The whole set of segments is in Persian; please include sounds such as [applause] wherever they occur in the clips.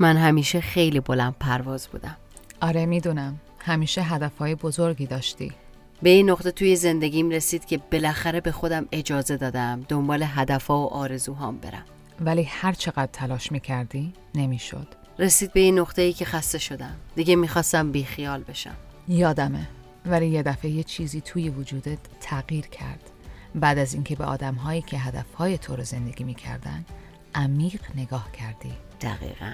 من همیشه خیلی بلند پرواز بودم. آره می‌دونم. همیشه هدفهای بزرگی داشتی. به این نقطه توی زندگیم رسید که بالاخره به خودم اجازه دادم دنبال هدفها و آرزوهام برم. ولی هر چقدر تلاش می‌کردی نمی‌شد. رسید به این نقطه ای که خسته شدم. دیگه می‌خواستم بیخیال بشم. یادمه. ولی یه دفعه یه چیزی توی وجودت تغییر کرد. بعد از اینکه به آدمهایی که هدفهای تو رو زندگی می‌کردن عمیق نگاه کردی. دقیقا.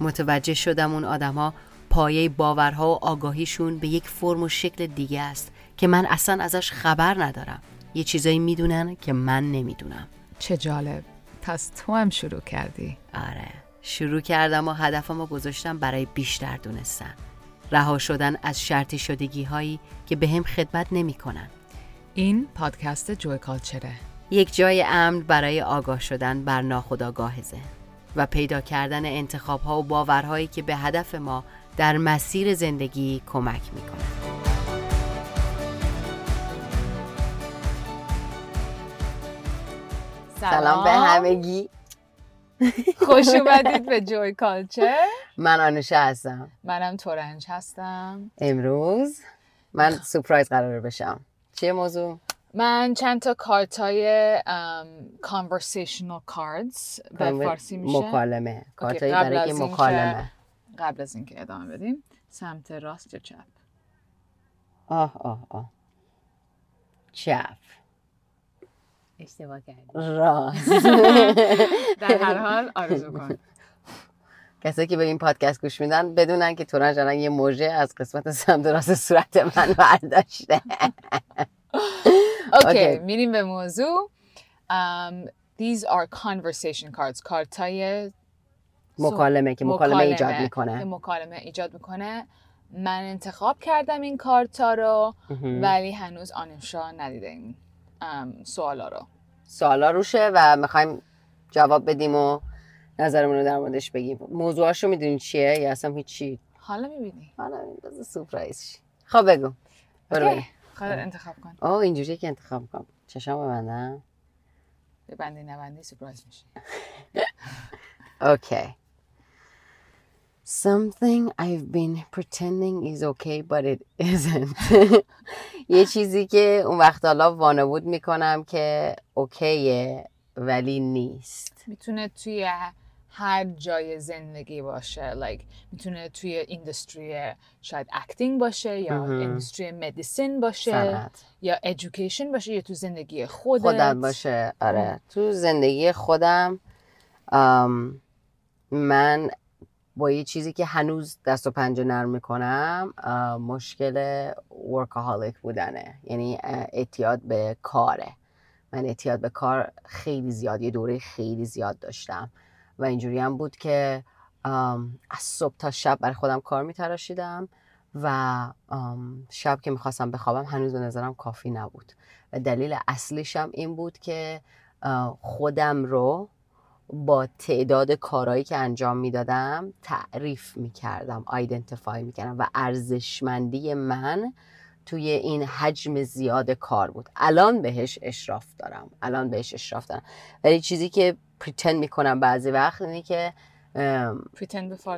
متوجه شدم اون آدمها پایه باورها و آگاهیشون به یک فرم و شکل دیگه است که من اصلا ازش خبر ندارم. یه چیزایی می‌دونن که من نمی‌دونم. چه جالب. پس تو هم شروع کردی. آره. شروع کردم و هدفم رو گذاشتم برای بیشتر دونستن. رها شدن از شرطی شدگی هایی که به هم خدمت نمی کنن. این پادکست جوی کالچره. یک جای امن برای آگاه شدن بر ناخودآگاه ذهن. و پیدا کردن انتخاب ها و باورهایی که به هدف ما در مسیر زندگی کمک می. سلام به همگی. [laughs] خوش اومدید به جوی کالچر من آنوشه هستم. منم تورنج هستم. امروز من سپرایز قرار بشم. چیه موضوع؟ من چند تا کارت های conversational cards به فارسی میشه. مکالمه. کارت هایی برای که مکالمه. قبل از اینکه ادامه بدیم سمت راست یا چپ؟ آه آه آه. چپ. اشتباه کردی. راست. [laughs] در هر حال آرزو کن. کسایی که به این پادکست گوش میدن بدونن که تورنج الان یه موژه از قسمت سمت راست صورت من برداشته. [laughs] اوکی میریم به موضوع um, these are conversation cards. کارتای مکالمه که مکالمه ایجاد می‌کنه. که مکالمه ایجاد می‌کنه. من انتخاب کردم این کارتا رو. ولی هنوز آنوشا ندیده این سوالا رو. سوالا روشه و می‌خوایم جواب بدیم و نظرمون رو در موردش بگیم. موضوعش رو می‌دونی چیه؟ یا اصلا هیچی؟ حالا می‌بینی. حالا سورپرایز خب بگو. برو خودت انتخاب کن. آه اینجوری که انتخاب کنم چشم ببندم. ببندی نبندی سورپرایز میشه اوکی [laughs] Something I've been pretending is okay but it isn't. [laughs] یه چیزی که اون وقت حالا وانمود می‌کنم که اوکیه ولی نیست. می‌تونه توی هر جای زندگی باشه. Like می‌تونه توی industry شاید acting باشه یا industry medicine باشه سنت. یا education باشه یا تو زندگی خودت. خودم باشه. آره. تو زندگی خودم من با یه چیزی که هنوز دست و پنجه نرم می‌کنم مشکل workaholic بودنه. یعنی اعتیاد به کاره. من اعتیاد به کار خیلی زیاد یه دوره خیلی زیاد داشتم. و اینجوری هم بود که از صبح تا شب برای خودم کار میتراشیدم و شب که می‌خواستم بخوابم هنوز به نظرم کافی نبود. و دلیل اصلیشم این بود که خودم رو با تعداد کارهایی که انجام می‌دادم تعریف می‌کردم آیدنتیفای می‌کردم و ارزشمندی من توی این حجم زیاد کار بود. الان بهش اشراف دارم. الان بهش اشراف دارم. ولی چیزی که پریتند می‌کنم بعضی وقت اینه که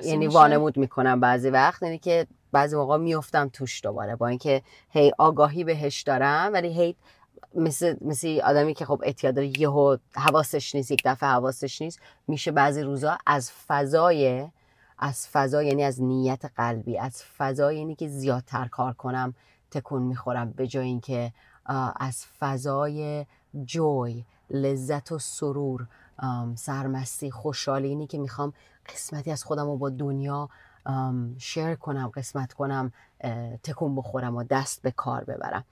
یعنی وانمود می‌کنم بعضی وقت اینه که بعضی موقع میفتم توش دوباره با اینکه هی آگاهی بهش دارم ولی هی مثل, مثل آدمی که خب اعتیاد داره یهو حواسش نیست یک دفعه حواسش نیست میشه بعضی روزا از فضای از فضا یعنی از نیت قلبی از فضای یعنی که زیادتر کار کنم تکون می‌خورم به جای اینکه از فضای جوی لذت و سرور سرمستی خوشحالی. اینی که می‌خوام قسمتی از خودم رو با دنیا شیر کنم قسمت کنم تکون بخورم و دست به کار ببرم.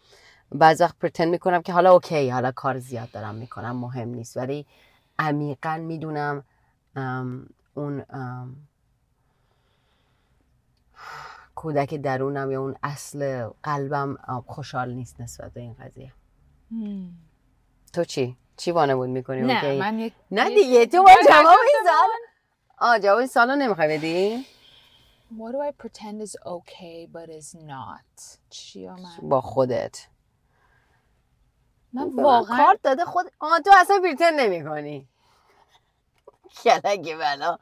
بعض وقت پرتند می‌کنم که حالا اوکی حالا کار زیاد دارم می‌کنم مهم نیست. ولی عمیقا می‌دونم اون کودک درونم یا اون اصل قلبم خوشحال نیست نسبت به این قضیه. تو چی؟ چی بود می‌کنی؟ نه من یک... نه دیگه تو با جواب این سال آه جواب این سال رو نمی‌خوای بدی؟ What do I pretend is okay but is not? چی من؟ با خودت. من واقعا کارت داده خود آه تو اصلا پریتند نمی کنی کلک بلا.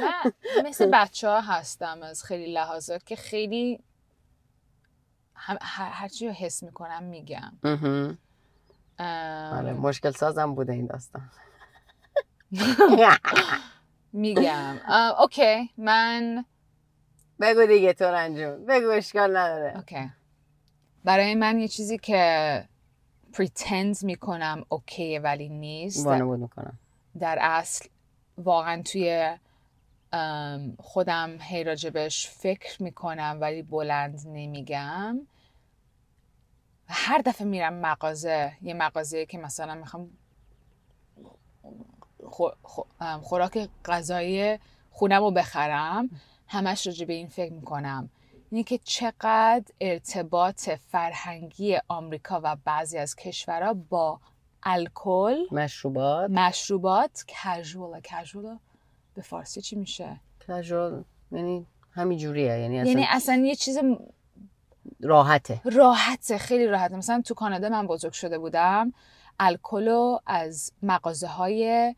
من مثل بچه ها هستم از خیلی لحاظات که خیلی هرچی رو حس می‌کنم میگم. آره مشکل سازم بوده این داستان. [laughs] میگم. اوکی. من بگو دیگه تورن جون بگو اشکال نداره. اوکی. برای من یه چیزی که پریتند می‌کنم اوکی ولی نیست. در, وانمود می‌کنم در اصل واقعا توی خودم هی راجبش فکر می‌کنم ولی بلند نمیگم. و هر دفعه میرم مغازه یه مغازه که مثلا می‌خوام خو- خو- ام، خوراک غذایی خونم رو بخرم همش راجع به این فکر می‌کنم. اینه که چقدر ارتباط فرهنگی آمریکا و بعضی از کشورها با الکل مشروبات. مشروبات کژوال کژوال به فارسی چی میشه؟ کژوال یعنی همین جوریه یعنی اصلا یعنی اصلا یه چیز راحته. راحته خیلی راحته. مثلا تو کانادا من بزرگ شده بودم الکل رو از مغازه های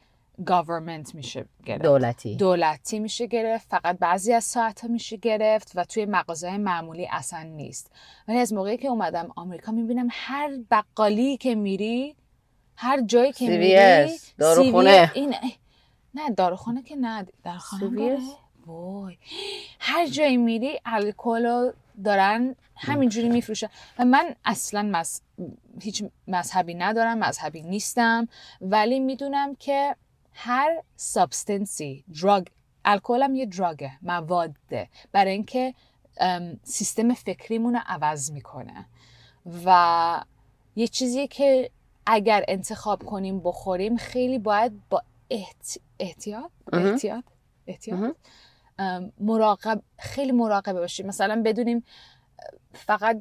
گاورمنت میشه گرفت. دولتی. دولتی میشه گرفت فقط بعضی از ساعت ها میشه گرفت و توی مغازه معمولی اصلا نیست. ولی از موقعی که اومدم آمریکا می‌بینم هر بقالی که میری هر جایی که میری داروخونه. این نه داروخانه که نه؟ داره وای. هر جایی میری الکل رو دارن همینجوری میفروشن. و من اصلا مز... هیچ مذهبی ندارم مذهبی نیستم ولی می‌دونم که هر سابستنسی دراگ الکل هم یه دراگه مواده برای اینکه سیستم فکریمون رو عوض می‌کنه. و یه چیزی که اگر انتخاب کنیم بخوریم خیلی باید با احت... احتیاط. احتیاط؟ احتیاط؟ مراقب خیلی مراقب باشیم مثلا بدونیم فقط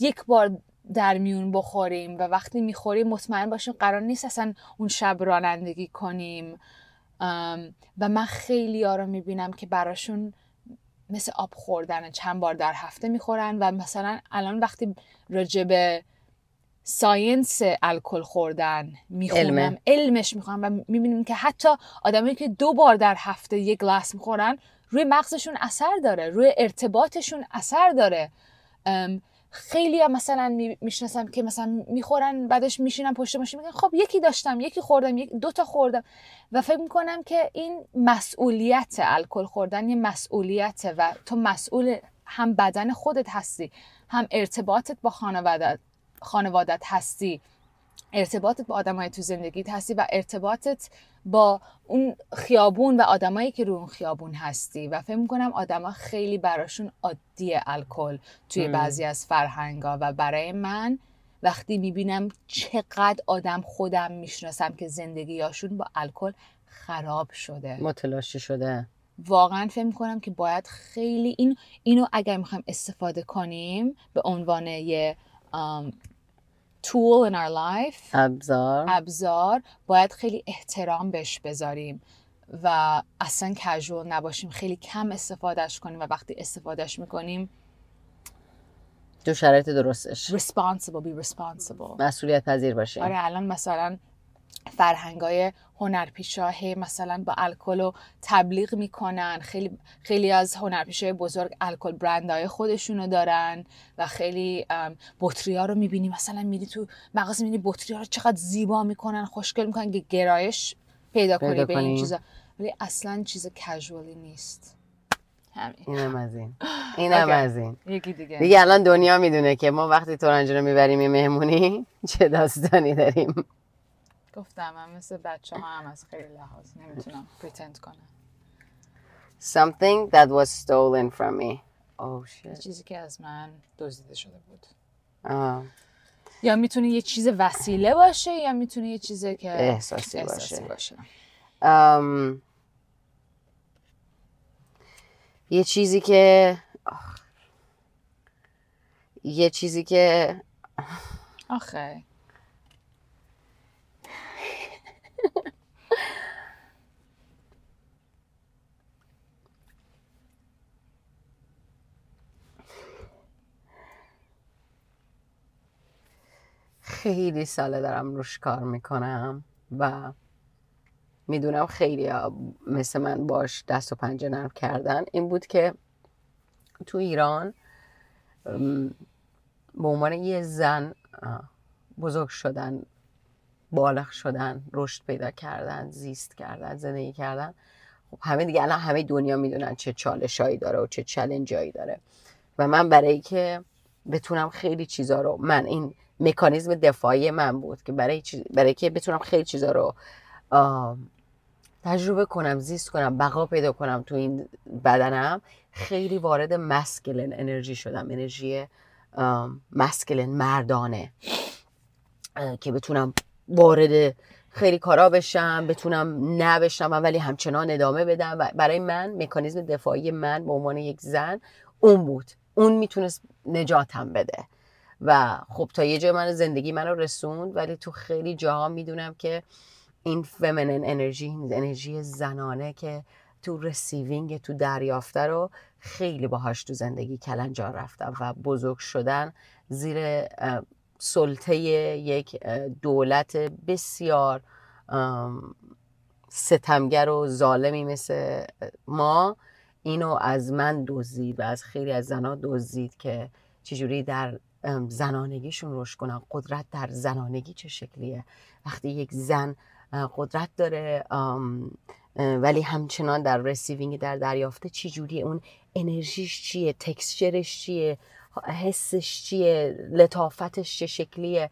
یک بار در میون بخوریم و وقتی می‌خوریم مطمئن باشیم قرار نیست اصلا اون شب رانندگی کنیم و من خیلی ها رو می‌بینم که براشون مثل آب خوردن چند بار در هفته می‌خورن و مثلا الان وقتی راجع به ساینس الکل خوردن می‌خونم علمه. علمش می‌خونم و می‌بینیم که حتی آدمایی که دو بار در هفته یک گلاس می‌خورن روی مغزشون اثر داره روی ارتباطشون اثر داره. خیلی هم مثلا می- می‌شناسم که مثلا می‌خورن بعدش میشینن پشت ماشین میگن خب یکی داشتم یکی خوردم یک دو تا خوردم. و فکر می‌کنم که این مسئولیت الکل خوردن یه مسئولیته و تو مسئول هم بدن خودت هستی هم ارتباطت با خانوادت خانوادت هستی. ارتباطت با آدمای تو زندگیت هستی و ارتباطت با اون خیابون و آدمایی که رو اون خیابون هستی. و فکر می‌کنم آدما خیلی براشون عادیه الکل توی. بعضی از فرهنگا و برای من وقتی می‌بینم چقدر آدم خودم می‌شناسم که زندگیاشون با الکل خراب شده. متلاشی شده. واقعا فکر می‌کنم که باید خیلی این اینو اگر می‌خوایم استفاده کنیم به عنوان یه tool in our life. ابزار. ابزار. باید خیلی احترام بهش بذاریم و اصلا کژوال نباشیم خیلی کم استفادهش کنیم و وقتی استفادهش می‌کنیم تو شرایط درستش. responsible be responsible. مسئولیت پذیر باشه آره الان مثلا فرهنگای هنرپیشا هی مثلا با الکل رو تبلیغ می‌کنن. خیلی خیلی از هنرپیشای بزرگ الکل برندهای خودشونو دارن و خیلی بطری ها رو می‌بینی. مثلا میری تو مغازه می‌بینی بطری ها رو چقدر زیبا می‌کنن خوشگل می‌کنن که گرایش پیدا کنی پیدا به این کنی. چیزا. ولی اصلا چیز کژوالی نیست. همین. اینم از این. [laughs] اینم. از این. یکی دیگه. دیگه الان دنیا می‌دونه که ما وقتی تورنج رو می‌بریم یه مهمونی چه داستانی داریم. گفتم من مثل بچه ها هم از خیلی لحاظ نمی‌تونم پریتند کنم. Something that was stolen from me. Oh shit. چیزی که از من دزدیده شده بود. آه. یا می‌تونه یه چیز وسیله باشه یا می‌تونه یه چیز که احساسی احساسی باشه. باشه ام، یه چیزی که آخ. یه چیزی که آخه. خیلی ساله دارم روش کار می‌کنم و می‌دونم خیلی مثل من باش دست و پنجه نرم کردن. این بود که تو ایران به عنوان یه زن بزرگ شدن بالغ شدن رشد پیدا کردن زیست کردن زندگی کردن. خب همه دیگه الان همه دنیا می‌دونن چه چالشایی داره و چه چلنجایی داره. و من برای که بتونم خیلی چیزا رو من این مکانیزم دفاعی من بود که برای چیز- برای که بتونم خیلی چیزا رو تجربه کنم زیست کنم بقا پیدا کنم تو این بدنم خیلی وارد مسکلن انرژی شدم. انرژی مسکلن مردانه که بتونم وارد خیلی کارا بشم بتونم نه بشم ولی همچنان ادامه بدم و برای من مکانیزم دفاعی من به عنوان یک زن اون بود. اون می‌تونست نجاتم بده. و خب تا یه جای من زندگی منو رسوند ولی تو خیلی جاها می‌دونم که این فمینین انرژی انرژی زنانه که تو رسیوینگ تو دریافته رو خیلی باهاش تو زندگی کلنجار رفتم و بزرگ شدن زیر سلطه یک دولت بسیار ستمگر و ظالمی مثل ما. اینو از من دزدید و از خیلی از زنها دزدید که چجوری در زنانگیشون رشد کنن. قدرت در زنانگی چه شکلیه؟ وقتی یک زن قدرت داره ولی همچنان در رسیوینگ در دریافته چی جوریه اون انرژیش چیه؟ تکسچرش چیه؟ حسش چیه؟ لطافتش چه شکلیه؟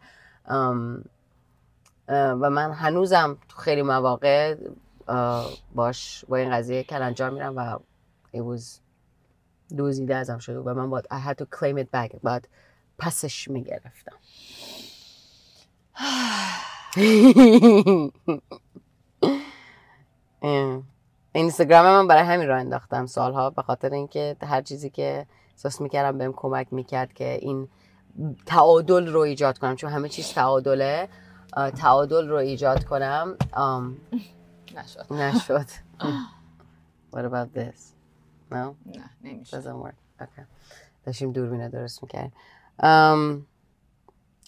و من هنوزم تو خیلی مواقع باش با این قضیه کلنجار میرم و it was دوزیده ازم شده و من باید I had to claim it back باید پسش می‌گرفتم. [sighs] اینستاگرام من برای همین راه انداختم سالها به خاطر اینکه هر چیزی که احساس می‌کردم بهم کمک می‌کرد که این تعادل رو ایجاد کنم چون همه چیز تعادله تعادل رو ایجاد کنم آم، نشد نشد [laughs] What about this? No? نه نمیشه doesn't work. Okay. داشتیم دوربینه درست می‌کردیم um,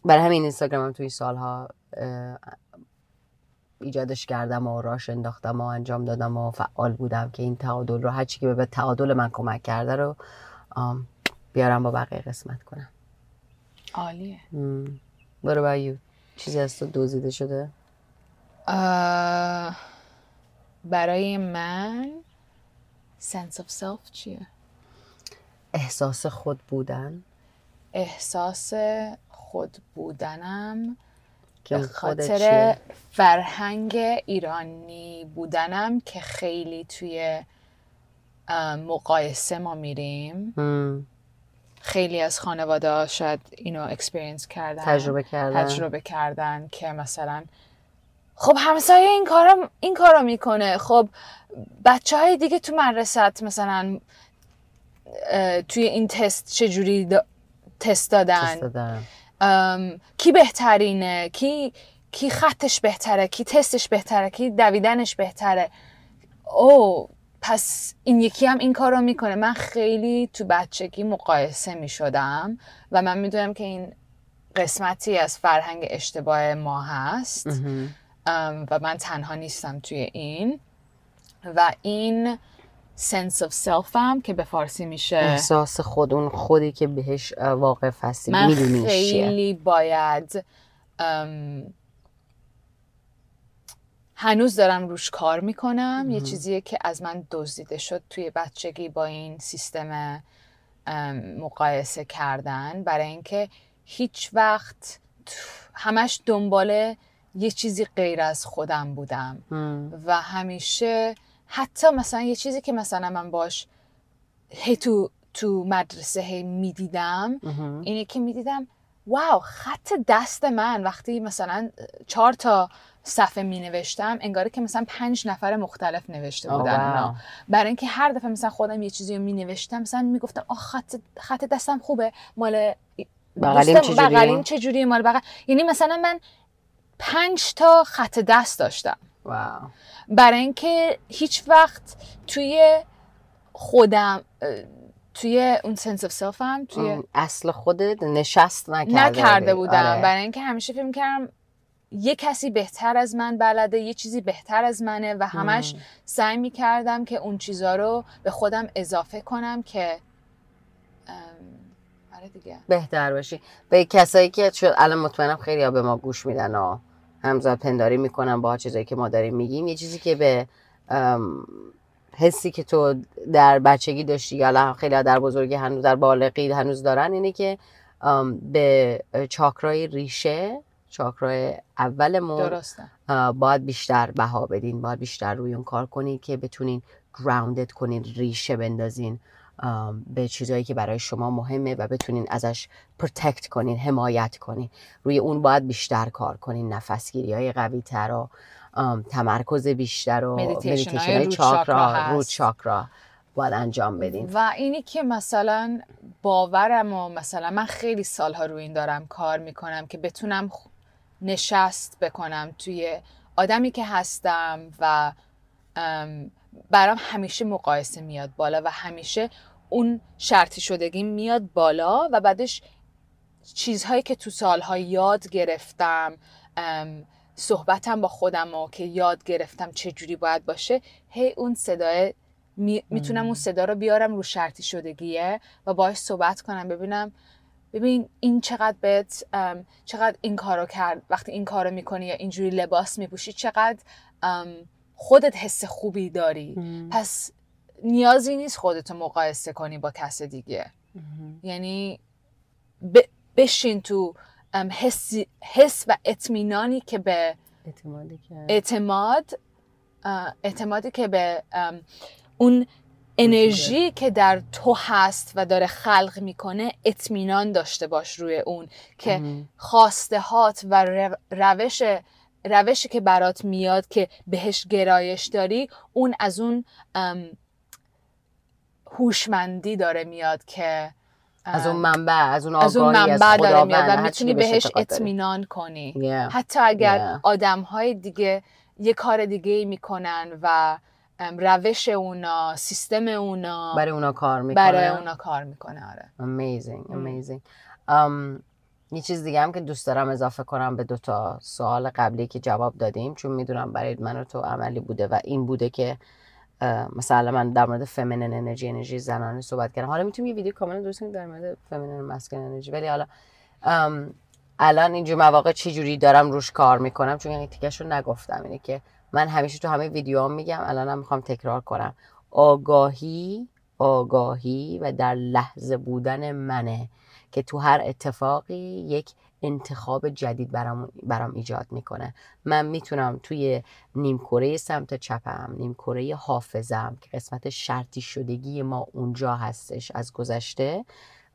برای همین اینستاگرامم توی سالها اه، ایجادش کردم و راش انداختم و انجام دادم و فعال بودم که این تعادل رو هرچی که به تعادل من کمک کرده رو آم، بیارم با بقیه قسمت کنم عالیه about you? چیزی از تو دوزیده شده؟ برای من sense of self چیه احساس خود بودن احساس خود بودنم که به خاطر؟ فرهنگ ایرانی بودنم که خیلی توی مقایسه ما میریم. خیلی از خانواده ها شاید اینو experience کردن تجربه کردن. تجربه کردن که مثلا خب همسایه این کارا این کارا می‌کنه. خب بچه های دیگه تو مدرسه مثلا توی این تست چجوری دا- تست دادن؟ تست دادن. ام، کی بهترینه؟ کی کی خطش بهتره؟ کی تستش بهتره؟ کی دویدنش بهتره؟ او پس این یکی هم این کار رو می‌کنه. من خیلی تو بچگی مقایسه می‌شدم و من می‌دونم که این قسمتی از فرهنگ اشتباه ما هست. و من تنها نیستم توی این. و این sense of self هم که به فارسی میشه احساس خود اون خودی که بهش واقف هستی من خیلی باید ام، هنوز دارم روش کار می‌کنم. یه چیزیه که از من دزدیده شد توی بچگی با این سیستم مقایسه کردن. برای اینکه هیچ وقت همش دنبال یه چیزی غیر از خودم بودم. هم. و همیشه حتی مثلا یه چیزی که مثلا من باش هی تو تو مدرسه هی می‌دیدم. اینه که می‌دیدم واو خط دست من. وقتی مثلا چهار تا صفحه می نوشتم انگاره که مثلا پنج نفر مختلف نوشته بودن. اونا برای اینکه هر دفعه مثلا خودم یه چیزی رو می نوشتم مثلا می‌گفتم آه خط خط دستم خوبه مال بغلیم چجوریه؟ بغلیم چجوریه مال بغل یعنی مثلا من پنج تا خط دست داشتم واو برای اینکه هیچ وقت توی خودم توی اون سنس اف سلفم توی اصل خودت نشست نکرده نکرده. بودم آره. برای اینکه همیشه فکر کردم یه کسی بهتر از من بلده یه چیزی بهتر از منه و همش سعی می‌کردم که اون چیزا رو به خودم اضافه کنم که آره دیگه. بهتر باشی. به کسایی که شد الان مطمئنم خیلی ها به ما گوش میدن و همزاد پنداری می‌کنن با چیزایی که ما داریم میگیم یه چیزی که به حسی که تو در بچگی داشتی یا خیلی در بزرگی هنوز در بالغی هنوز دارن اینه که به چاکرای ریشه چاکرای اولمون درسته. باید بیشتر بها بدین باید بیشتر روی اون کار کنین که بتونین grounded کنین ریشه بندازین به چیزهایی که برای شما مهمه و بتونین ازش protect کنین حمایت کنین. روی اون باید بیشتر کار کنین نفسگیری های قوی تر و تمرکز بیشتر و مدیتیشن های چاکرا رو چاکرا باید انجام بدین. و اینی که مثلا باورم و مثلا من خیلی سالها روی این دارم کار می‌کنم که بتونم نشست بکنم توی آدمی که هستم و برام همیشه مقایسه میاد بالا و همیشه اون شرطی شدگی میاد بالا و بعدش چیزهایی که تو سالها یاد گرفتم صحبتم با خودم و که یاد گرفتم چه جوری باید باشه هی اون صدای می‌تونم اون صدا رو بیارم رو شرطی شدگیه و باش صحبت کنم ببینم ببین این چقدر بهت چقدر این کارو کرد وقتی این کارو می‌کنی یا اینجوری لباس میپوشی چقدر خودت حس خوبی داری. پس نیازی نیست خودتو مقایسه کنی با کس دیگه. یعنی بشین تو حس, حس و اطمینانی که به اعتماد اعتمادی که به اون انرژی که در تو هست و داره خلق می‌کنه اطمینان داشته باش روی اون که خواسته هات و روش روشی که برات میاد که بهش گرایش داری اون از اون هوشمندی داره میاد که از اون منبع از اون آگاهی از اون منبع داره میاد و می‌تونی بهش اطمینان کنی. حتی اگر yeah. آدم های دیگه یه کار دیگه می‌کنن و روش اونا سیستم اونا. برای اونا کار می‌کنه؟ برای اونا کار می‌کنه آره. Amazing amazing. um, یه چیز دیگه هم که دوست دارم اضافه کنم به دو تا سوال قبلی که جواب دادیم چون می‌دونم برای من و تو عملی بوده و این بوده که مثلا من در مورد فمینن انرژی انرژی زنانه صحبت کردم. حالا می‌تونیم یه ویدیو کامل درست کنیم در مورد فمینن مسکن انرژی ولی حالا الان اینجور مواقع چه جوری دارم روش کار می‌کنم؟ چون یعنی تیکش رو نگفتم اینه که من همیشه تو همه ویدیوها میگم الان هم می‌خوام تکرار کنم. آگاهی آگاهی و در لحظه بودن منه که تو هر اتفاقی یک انتخاب جدید برام, برام ایجاد می‌کنه. من می‌تونم توی نیمکره سمت چپم نیمکره حافظم که قسمت شرطی شدگی ما اونجا هستش از گذشته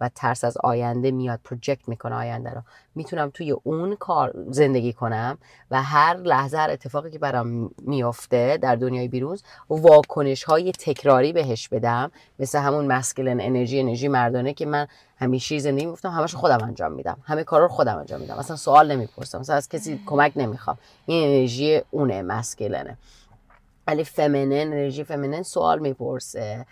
و ترس از آینده میاد پروجکت می‌کنه آینده رو. می‌تونم توی اون کار زندگی کنم و هر لحظه هر اتفاقی که برام میافته در دنیای بیرون واکنش های تکراری بهش بدم. مثل همون مسکلن انرژی انرژی مردانه که من همیشه زندگی میفتم همش خودم انجام میدم. همه کارا رو خودم انجام میدم. اصلا سوال نمی‌پرسم. مثلا از کسی کمک نمی‌خوام. این انرژی اونه مسکلنه ولی فمینن انرژی فمینن سوال می‌پرسه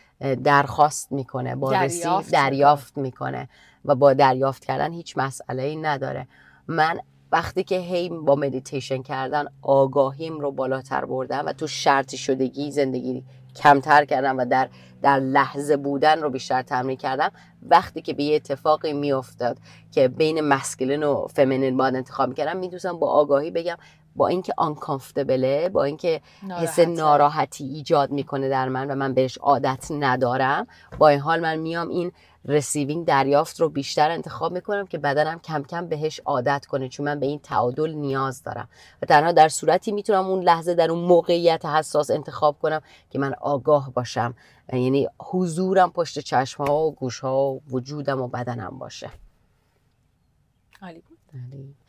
درخواست می‌کنه با دریافت, دریافت می‌کنه و با دریافت کردن هیچ مسئله ای نداره. من وقتی که هی با مدیتیشن کردن آگاهیم رو بالاتر بردم و تو شرطی شدگی زندگی کمتر کردم و در در لحظه بودن رو بیشتر تمرین کردم وقتی که به یه اتفاقی میافتاد که بین مسکلین و فمینین باید انتخاب می‌کردم می‌دونستم با آگاهی بگم با اینکه آنکامفتبله با اینکه حس ناراحتی ایجاد می‌کنه در من و من بهش عادت ندارم. با این حال من میام این رسیوینگ دریافت رو بیشتر انتخاب می‌کنم که بدنم کم کم بهش عادت کنه چون من به این تعادل نیاز دارم. و تنها در صورتی می‌تونم اون لحظه در اون موقعیت حساس انتخاب کنم که من آگاه باشم. یعنی حضورم پشت چشم ها و گوش ها و وجودم و بدنم باشه. عالی بود.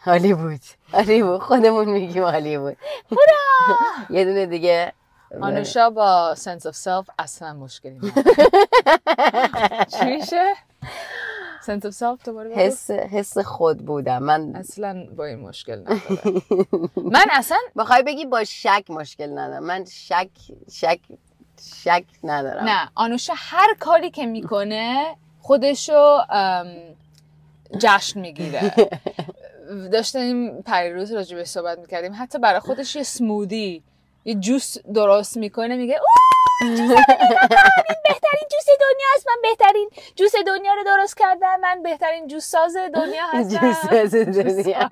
عالی. بود. عالی بود. خودمون میگیم عالی بود. [laughs] یه دونه دیگه. آنوشا با سنس of self اصلا مشکلی [laughs] چی میشه؟ سنس of self دوباره حس حس خود بودم. من اصلا با این مشکل ندارم. من اصلا بخوای بگی با شک مشکل ندارم. من شک شک شک ندارم. نه آنوشا هر کاری که می‌کنه خودشو جشن می‌گیره. [laughs] داشتیم پریروز راجع به صحبت می‌کردیم. حتی برای خودش یه سمودی یه جوس درست می‌کنه میگه اوه! [laughs] بهترین جوس دنیاست من بهترین جوس دنیا رو درست کردم. من بهترین جوس ساز دنیا [laughs] هستم. جوس دنیا.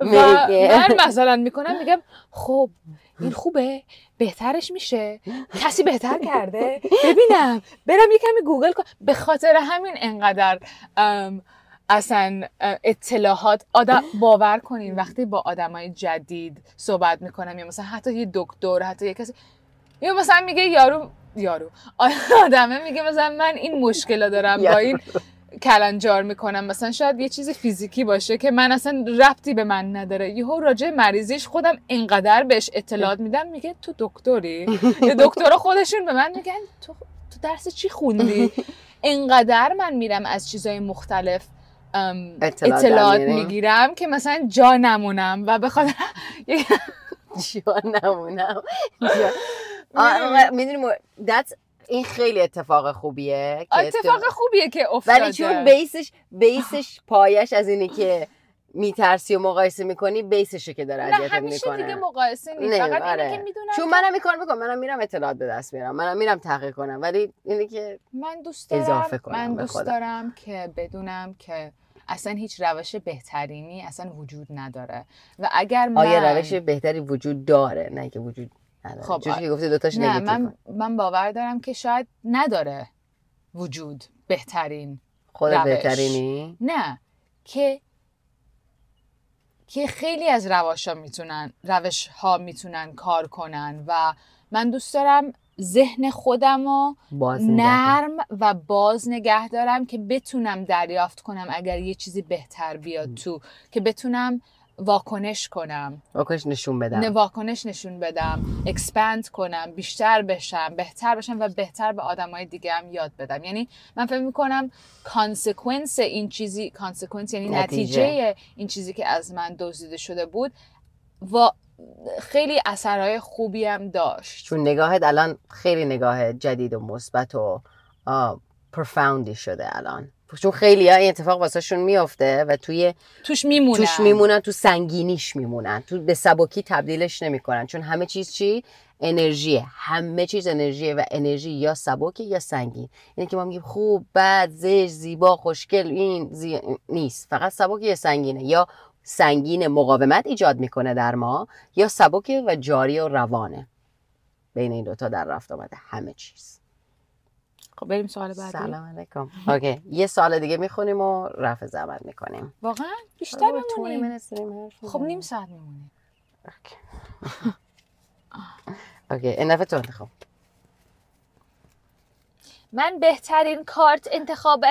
و. من مثلا می‌کنم میگم خب این خوبه. بهترش میشه. [laughs] کسی بهتر کرده؟ ببینم. برم یه کمی گوگل کنم به خاطر همین انقدر اصلا اطلاعات آدم [laughs] باور کنین. وقتی با آدمای جدید صحبت می‌کنم یا مثلا حتی یه دکتر حتی یه کسی یا مثلا میگه یارو یارو. [laughs] آدمه میگه مثلا من این مشکل دارم با این کلنجار می‌کنم. مثلا شاید یه چیز فیزیکی باشه که من اصلا ربطی به من نداره. یهو راجع مریضیش خودم انقدر بهش اطلاعات میدم میگه تو دکتری. یه دکترها خودشون به من میگن تو تو درس چی خوندی؟ انقدر من میرم از چیزهای مختلف اطلاعات اطلاعات؟ می‌گیرم که مثلا جا نمونم و خاطر [laughs] جان نمونم. [laughs] می‌دونی that's این خیلی اتفاق خوبیه که اتفاق خوبیه که افتاده. ولی چون بیسش بیسش پایش از اینه که میترسی و مقایسه می‌کنی بیسشو که داره نه اذیتت همیشه دیگه می‌کنه. مقایسه نیست. فقط آره. اینه که می‌دونم چون منم این کار می‌کنم منم میرم اطلاعات به دست میارم منم میرم تحقیق کنم ولی اینه که من دوست دارم اضافه کنم من دوست. دارم که بدونم که اصلا هیچ روش بهترینی اصلا وجود نداره. و اگر من آیا روش بهتری وجود داره؟ نه که وجود نداره. خب، چون که گفتی دوتاش نه من من باور دارم که شاید نداره وجود بهترین خود روش. بهترینی؟ نه. که که خیلی از روش ها می‌تونن روش ها می‌تونن کار کنن و من دوست دارم ذهن خودم رو. نرم و باز نگه دارم که بتونم دریافت کنم اگر یه چیزی بهتر بیاد تو. که بتونم واکنش کنم. واکنش نشون بدم. نه واکنش نشون بدم. اکسپند کنم بیشتر بشم بهتر بشم و بهتر به آدمای دیگه هم یاد بدم. یعنی من فکر می‌کنم consequence این چیزی consequence یعنی نتیجه. نتیجه این چیزی که از من دزدیده شده بود و خیلی اثرهای خوبی هم داشت. چون نگاهت الان خیلی نگاه جدید و مثبت و profound ی شده الان. چون خیلی ها این اتفاق واسهشون میافته و توی توش میمونم توش میمونن تو سنگینیش میمونن. تو به سبکی تبدیلش نمی‌کنن. چون همه چیز چی؟ انرژیه. همه چیز انرژیه و انرژی یا سبکه یا سنگین. یعنی که ما میگیم خوب بد زشت زیبا خوشگل این زی... نیست. فقط سبک یا سنگینه. یا سنگین مقاومت ایجاد می‌کنه در ما یا سبک و جاری و روانه. بین این دوتا در رفت آمده. همه چیز. خب بریم سوال بعدی. سلام علیکم. اوکی. یه سال دیگه می‌خونیم و رفع زمن می‌کنیم. واقعا؟ بیشتر بمونیم. خب نیم ساعت میمونیم. اوکی. این دفعه تو انتخاب. من بهترین کارت انتخاب. [laughs] [laughs]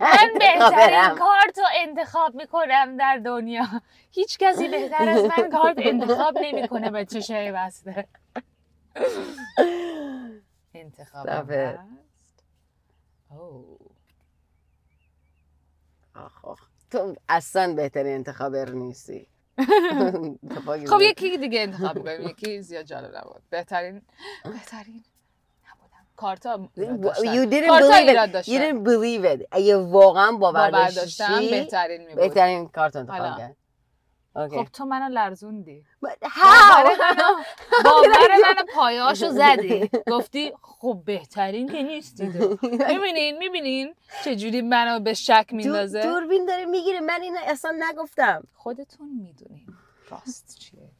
من بهترین. کارت رو انتخاب می‌کنم در دنیا. هیچ کسی بهتر از من کارت انتخاب نمی‌کنه به چشای بسته. [laughs] انتخاب. هست اوه. آخ آخ. تو اصلا بهترین انتخابر نیستی [laughs] خب. یکی دیگه انتخاب می‌کنیم یکی زیاد جالب نبود بهترین بهترین کارتا. You didn't کارتا believe it. You didn't believe it. اگه واقعا باور داشتی بهترین می بود بهترین کارت انتخاب. کرد خب تو منو لرزوندی. باور? منو [laughs] منو پایاشو زدی. [laughs] گفتی خب بهترین که نیستی می‌بینین می‌بینین چجوری منو به شک دور- میندازه؟ دوربین داره می‌گیره. من این اصلا نگفتم. خودتون می‌دونین. راست چیه؟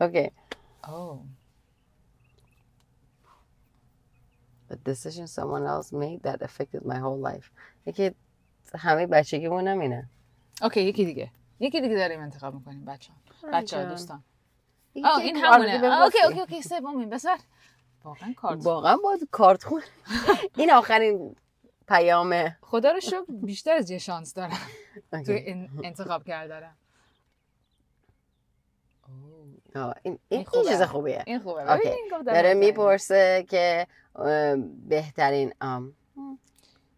اوکی. اوه. A decision someone else made that affected my whole life. یکی همه بچگیمون همینه اوکی یکی دیگه. یکی دیگه داریم انتخاب می‌کنیم بچه ها بچه ها. دوستان. آه این همونه. اوکی. اوکی اوکی سومین بسر واقعا کارت واقعا با کارت خون این آخرین پیام خدا رو شکر بیشتر از یه شانس دارم. این انتخاب کردنم. آه، این این این خوبه. چیز خوبیه. این خوبه. اوکی. داره. می‌پرسه که بهترین ام،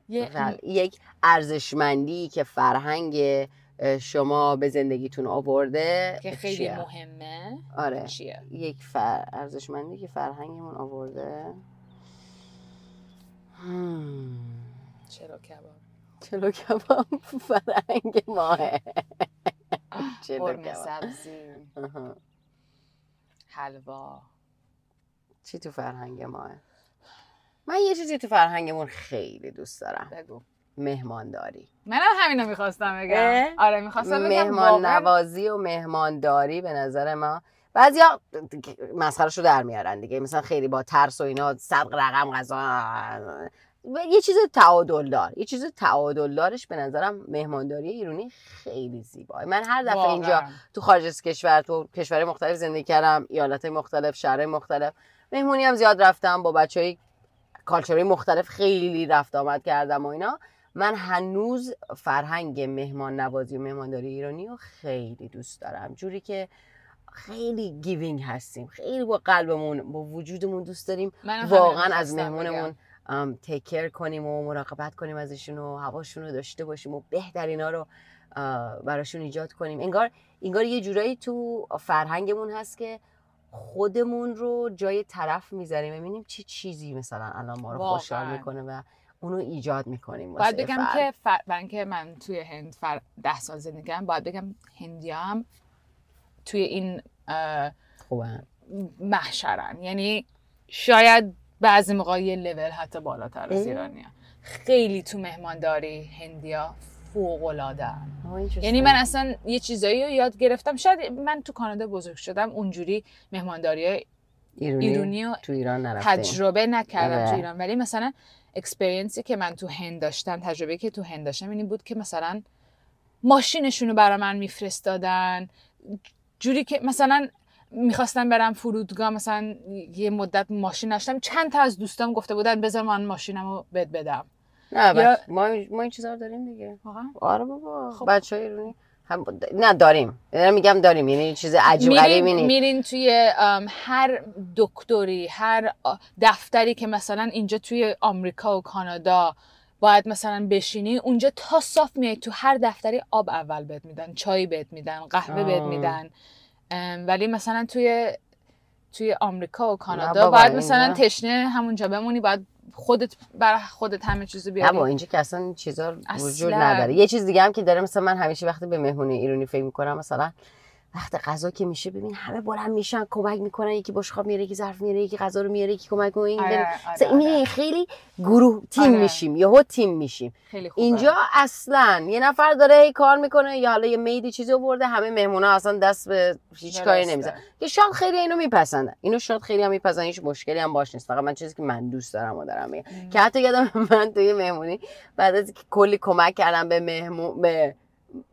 یه بله، یک ارزشمندی که فرهنگ شما به زندگیتون آورده که خیلی چیه؟ مهمه. آره. چیه؟ یک فر... ارزشمندی که فرهنگمون آورده. هم. چرا کباب؟ چلو کباب؟ فرهنگ ماه. چلو کباب؟ سبزی. حلوا. چی تو فرهنگ ماه؟ من یه چیزی تو فرهنگمون خیلی دوست دارم. بگو. مهمانداری. منم همینو می‌خواستم بگم؟ آره می‌خواستم بگم مهمان نوازی و مهمانداری به نظر ما. بعضیا مسخرش رو در میارن دیگه. مثلا خیلی با ترس و اینا صد رقم غذا. یه چیز تعادل دار یه چیز تعادل دارش به نظرم مهمانداری ایرانی خیلی زیباه. من هر دفعه واقعاً. اینجا تو خارج از کشور تو کشور مختلف زندگی کردم ایالت مختلف شهرهای مختلف مهمونی هم زیاد رفتم با بچه های کالچرهای مختلف خیلی رفت آمد کردم و اینا. من هنوز فرهنگ مهمان نوازی و مهمانداری ایرانی رو خیلی دوست دارم. جوری که خیلی giving هستیم. خیلی با قلبمون با وجودمون دوست داریم. واقعا از مهمونمون. take care کنیم و مراقبت کنیم ازشون و هواشون رو داشته باشیم و بهترینا رو براشون ایجاد کنیم. انگار انگار یه جورایی تو فرهنگمون هست که خودمون رو جای طرف می‌ذاریم. ببینیم چه چیزی مثلا الان ما رو. خوشحال می‌کنه و اونو ایجاد می‌کنیم باید بگم که فر... برای اینکه من توی هند فر... ده سال زندگی کردم باید بگم هندی هم توی این خوبه. محشرن. یعنی شاید بعضی موقع یه لول حتی بالاتر از. ایرانی خیلی تو مهمانداری هندیا فوق العاده یعنی من اصلا یه چیزایی رو یاد گرفتم. شاید من تو کانادا بزرگ شدم اونجوری مهمانداری ایرانی رو تو ایران نرفتیم. تجربه نکردم آره. تو ایران. ولی مثلا experience ی که من تو هند داشتم تجربه که تو هند داشتم این بود که مثلا ماشینشون رو برای من میفرستادن. جوری که مثلا می‌خواستم برم فرودگاه مثلا یه مدت ماشین داشتم چند تا از دوستام گفته بودن بذار من ماشینم رو بد بدم. نه یا- ما ما این چیزا رو داریم دیگه. آره بابا. خب. بچه های ایرانی هم... نه داریم. میگم داریم. یعنی چیز عجیب غریبی نیست میرین توی هر دکتری هر دفتری که مثلا اینجا توی آمریکا و کانادا باید مثلا بشینی اونجا تا صاف میای تو هر دفتری آب اول بهت میدن چای بهت میدن قهوه بهت. میدن. ولی مثلا توی توی آمریکا و کانادا باید مثلا تشنه همونجا بمونی باید خودت برای خودت همه چیزو بیاری با اینجا که اصلا چیزا وجود. نداره یه چیز دیگه هم که داره مثلا من همیشه وقتی به مهمونی ایرانی فکر می‌کنم مثلا وقت غذا که میشه ببین همه بلند میشن کمک می‌کنن یکی بشقاب میاره یکی ظرف میاره یکی غذا رو میاره یکی کمک می‌کنه این آره، بره. آره، این آره. خیلی گروه تیم آره. میشیم یهو تیم میشیم خیلی خوبه اینجا اصلا یه نفر داره هی کار می‌کنه یا حالا یه میدی چیزی برده همه مهمونا اصلا دست به هیچ کاری درسته. نمیزن که شاید خیلی اینو میپسندن اینو شاید خیلی هم میپسندن هیچ مشکلی هم باش نیست فقط من چیزی که من دوست دارم و دارم میگم که حتی یادم [laughs] من توی مهمونی بعد از کلی کمک کردم به مهمون به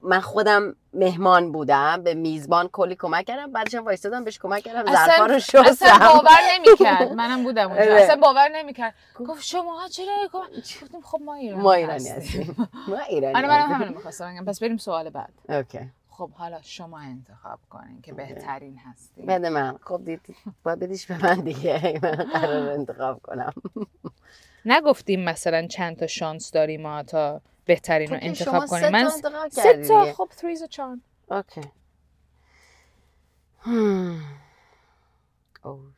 من خودم مهمان بودم به میزبان کلی کمک کردم بعدش هم وایسادم بهش کمک کردم ظرفا رو اصلا, اصلا شستم. باور نمی‌کرد. [laughs] منم بودم اونجا. آره. اصلا باور نمی‌کرد. گفت شما چرا گفتیم خب ما ایرانی ما ایرانی هستیم. ما ایرانی آره منم هستیم. همینو می‌خواستم بگم. پس بریم سوال بعد. اوکی. خب حالا شما انتخاب کنین که بهترین هستی بده من. خب دید باید بدیش به من دیگه. من قرار انتخاب کنم. نگفتیم مثلا چند تا شانس داریم ما تا بهترین رو که انتخاب شما کنیم سه من سه تا. خب three's a charm اوکی [sighs]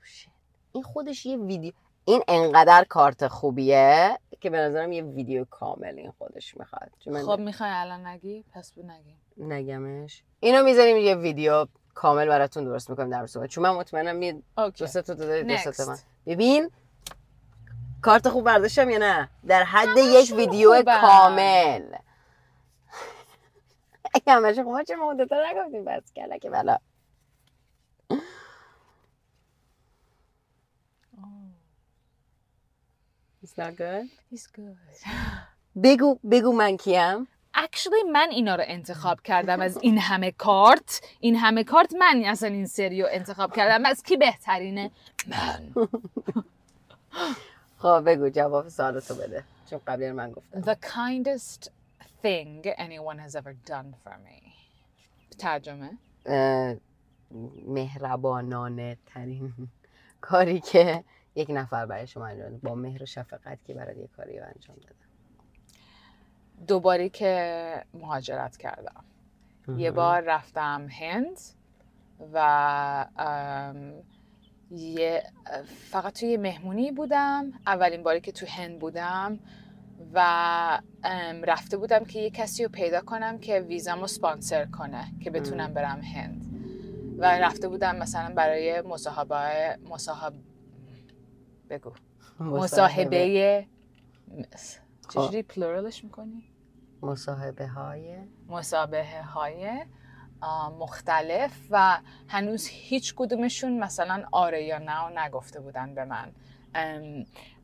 شit. این خودش یه ویدیو این انقدر کارت خوبیه که به نظرم یه ویدیو کامل این خودش می‌خواد. خب می‌خوای الان نگی؟ پس بو نگی. نگمش. اینو می‌ذاریم یه ویدیو کامل براتون درست می‌کنیم در صحبت. چون من مطمئنم یه دو سه تا دو سه تا. من ببین کارت خوب برداشتم یا نه؟ در حد یک ویدیو. کامل. [laughs] اگه همش خوبه چه ما دوتا نگفتیم بس کلا که بلا It's not good. He's good. [laughs] بگو بگو من کیم. Actually من اینا رو انتخاب کردم از این همه کارت. این همه کارت من اصلا این سری رو انتخاب کردم. از کی بهترینه؟ من. [laughs] خب بگو جواب سوالتو بده چون قبلی من گفتم. The kindest thing anyone has ever done for me. ترجمه؟ مهربانانه ترین کاری که یک نفر برای شما انجام. با مهر و شفقت که برای یک کاری رو انجام دادم دوباری که مهاجرت کردم. یه بار رفتم هند و یه فقط توی مهمونی بودم اولین باری که تو هند بودم و رفته بودم که یه کسی رو پیدا کنم که ویزامو سپانسر کنه که بتونم برم هند. و رفته بودم مثلا برای مصاحبه مصاحب بگو. مصاحبه. چجوری پلورالش می‌کنی؟ مصاحبه های مسابقه های مختلف و هنوز هیچ کدومشون مثلا آره یا نه و نگفته بودن به من.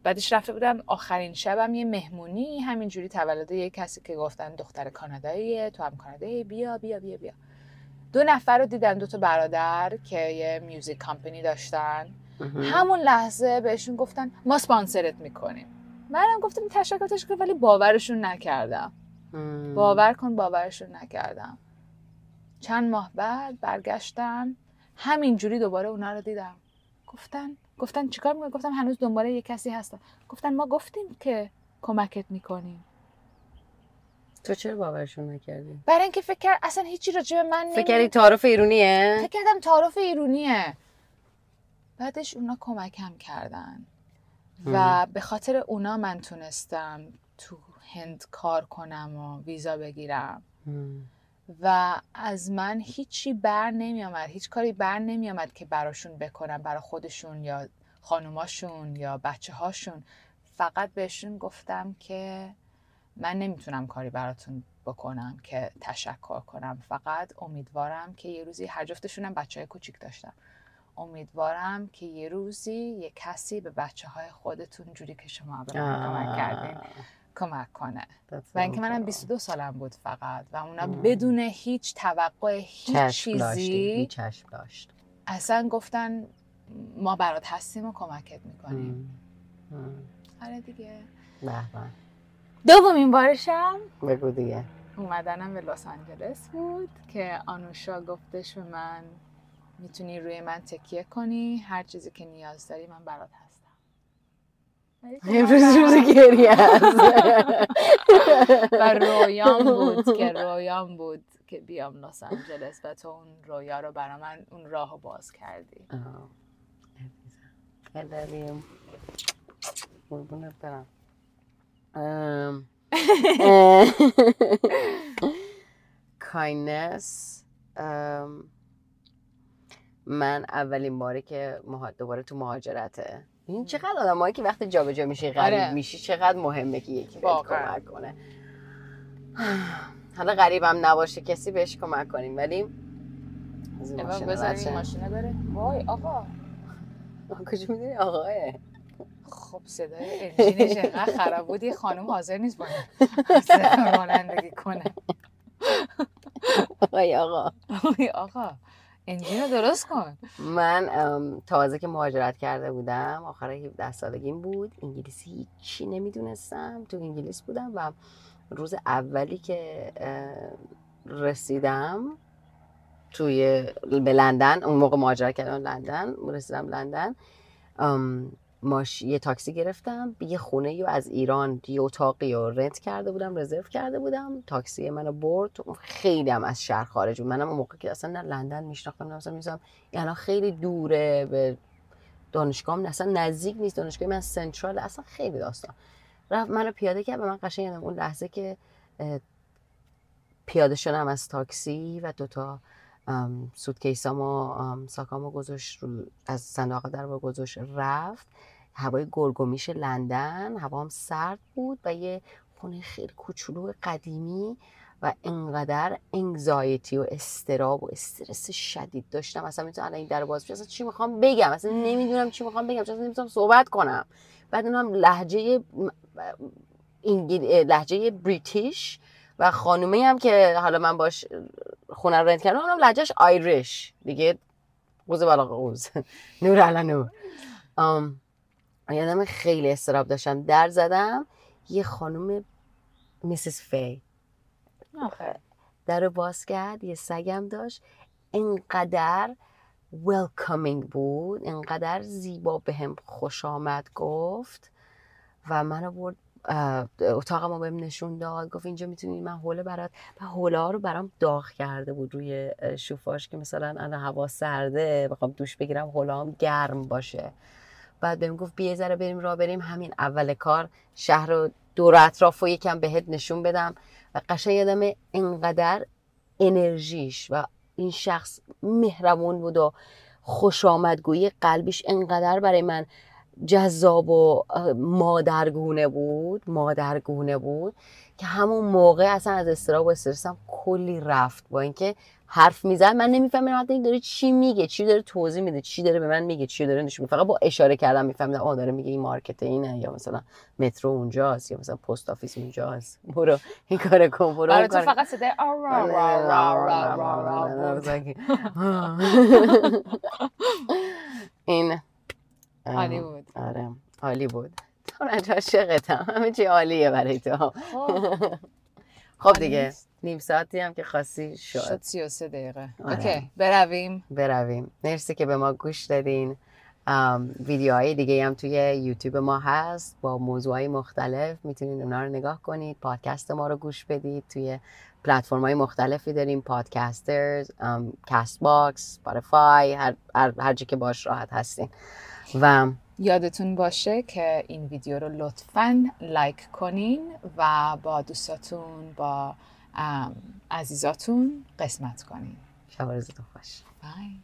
بعدش رفته بودم آخرین شبم یه مهمونی همینجوری تولد یه کسی که گفتن دختر کاناداییه تو هم کانادایی بیا بیا بیا بیا. دو نفر رو دیدم دو تا برادر که یه میوزیک کامپنی داشتن. همون لحظه بهشون گفتن ما سپانسرت می‌کنیم. منم گفتم تشکر تشکر ولی باورشون نکردم. باور کن باورشون نکردم. چند ماه بعد برگشتم همینجوری دوباره اونا رو دیدم. گفتن گفتن چیکار می‌کنی؟ گفتم هنوز دنبال یه کسی هستم. گفتن ما گفتیم که کمکت می‌کنیم. تو چرا باورشون نکردی؟ برای اینکه فکر کرد اصلا هیچی راجع به من فکر کردی تعارف ایرونیه؟ فکر کردم تعارف ایرونیه. بعدش اونا کمکم کردن. و به خاطر اونا من تونستم تو هند کار کنم و ویزا بگیرم. و از من هیچی بر نمی آمد هیچ کاری بر نمی آمد که براشون بکنم برا خودشون یا خانوماشون یا بچه هاشون فقط بهشون گفتم که من نمی‌تونم کاری براتون بکنم که تشکر کنم. فقط امیدوارم که یه روزی هر جفتشونم بچه های کوچیک داشتم امیدوارم که یه روزی یه کسی به بچه های خودتون جوری که شما به من کمک کردین کمک کنه و اینکه منم cool. 22 سالم بود فقط و اونا بدون هیچ توقع هیچ چشم چیزی چشم داشت اصلا گفتن ما برات هستیم و کمکت می‌کنیم هم. هم. آره دیگه. دومین بارشم بگو دیگه اومدنم به لس آنجلس بود که آنوشا گفتش به من می‌تونی روی من تکیه کنی هر چیزی که نیاز داری من برات هستم امروز روز گریه هست و رویام بود که رویام بود که بیام لس آنجلس و تو اون رویا رو برا من اون راه رو باز کردی. قدریم. قربونت برم. کاینس ام، من اولین باری که. دوباره تو مهاجرته این چقدر آدمایی که وقتی جابجا میشی غریب آره. میشی چقدر مهمه که یکی بهت. کمک کنه. [sighs] حالا غریبم نباشه کسی بهش کمک کنیم. ولی شه. ماشینه بره. وای آقا. کجا می‌دونی؟ آقاه خب صدای انجینش انقدر خراب بود یه خانم حاضر نیست با [laughs] [laughs] رانندگی کنه. آقای آقا. وای آقا. انجین رو درست کن. من تازه که مهاجرت کرده بودم آخر 17 سالگیم بود. انگلیسی هیچی نمی‌دونستم. تو انگلیس بودم و روز اولی که رسیدم توی به لندن اون موقع مهاجرت کردم لندن رسیدم لندن ماش یه تاکسی گرفتم یه خونه از ایران یه اتاقی رو رنت کرده بودم رزرو کرده بودم تاکسی منو برد خیلی هم از شهر خارج بود. منم اون که اصلا نه لندن میشناختم نه اصلا این الان خیلی دوره به دانشگاه هم اصلا نزدیک نیست دانشگاه من سنترال اصلا خیلی داستان. رفت منو پیاده کرد به من قشنگ یادم اون لحظه که پیاده شدم از تاکسی و دوتا ام، سوتکیسامو ام، ساکامو گذاشت رو از صندوق در گذاشت رفت. هوای گرگومیش لندن هوا هم سرد بود و یه خونه خیلی کوچولو قدیمی و انقدر انگزایتی و استراب و استرس شدید داشتم. اصلا می‌تونم الان این در باز اصلا چی می‌خوام بگم؟ اصلا نمی‌دونم چی می‌خوام بگم. اصلا نمی‌تونم صحبت کنم. بعد اونم لهجه انگل... لهجه بریتیش و خانومه هم که حالا من باش خونه رو رنت کردم اونم لهجهش آیریش دیگه قوز بالا قوز. [laughs] نور علا نور یادم خیلی استراب داشتم. در زدم یه خانوم میسیس فی. آخه. در رو باز کرد یه سگم داشت. انقدر welcoming بود انقدر زیبا به هم خوش آمد گفت و منو برد اه، اتاقم رو بهم نشون داد. گفت اینجا می‌تونی من حوله برات و حوله ها رو برام داغ کرده بود روی اه، شوفاژ که مثلا الان هوا سرده بخوام دوش بگیرم حوله هم گرم باشه. بعد بهم گفت بیا ذره بریم راه بریم همین اول کار شهر رو دور اطراف رو یکم بهت نشون بدم. و قشنگ یادم انقدر انرژیش و این شخص مهربون بود و خوش آمدگویی قلبیش انقدر برای من جذاب و مادرگونه بود مادرگونه بود که همون موقع اصلا از اضطراب و استرسم کلی رفت با اینکه حرف می‌زد. من نمیفهمیدم حتی این داره چی میگه چی داره توضیح میده چی داره به من میگه چی داره نشون فقط با اشاره کردم میفهمیدم آ داره میگه این market اینه یا مثلا مترو اونجاست یا مثلا post office اونجاست برو این کار کن برو برای تو فقط صدای این عالی بود. آره عالی بود. تو عاشقتم. همه چی عالیه برای تو. خب. [laughs] دیگه نیم ساعتی هم که خاصی شد. شد 33 دقیقه. آره. اوکی برویم. برویم. مرسی که به ما گوش دادین. ویدیوهای دیگه هم توی یوتیوب ما هست. با موضوعهای مختلف می‌تونید اونا رو نگاه کنید. پادکست ما رو گوش بدید. توی پلتفرم های مختلفی داریم. پادکسترز کست باکس Spotify هر, هر, هر جا که باش راحت هستین. و یادتون باشه که این ویدیو رو لطفا like کنین و با دوستاتون با عزیزاتون قسمت کنین. شب روزتون خوش. bye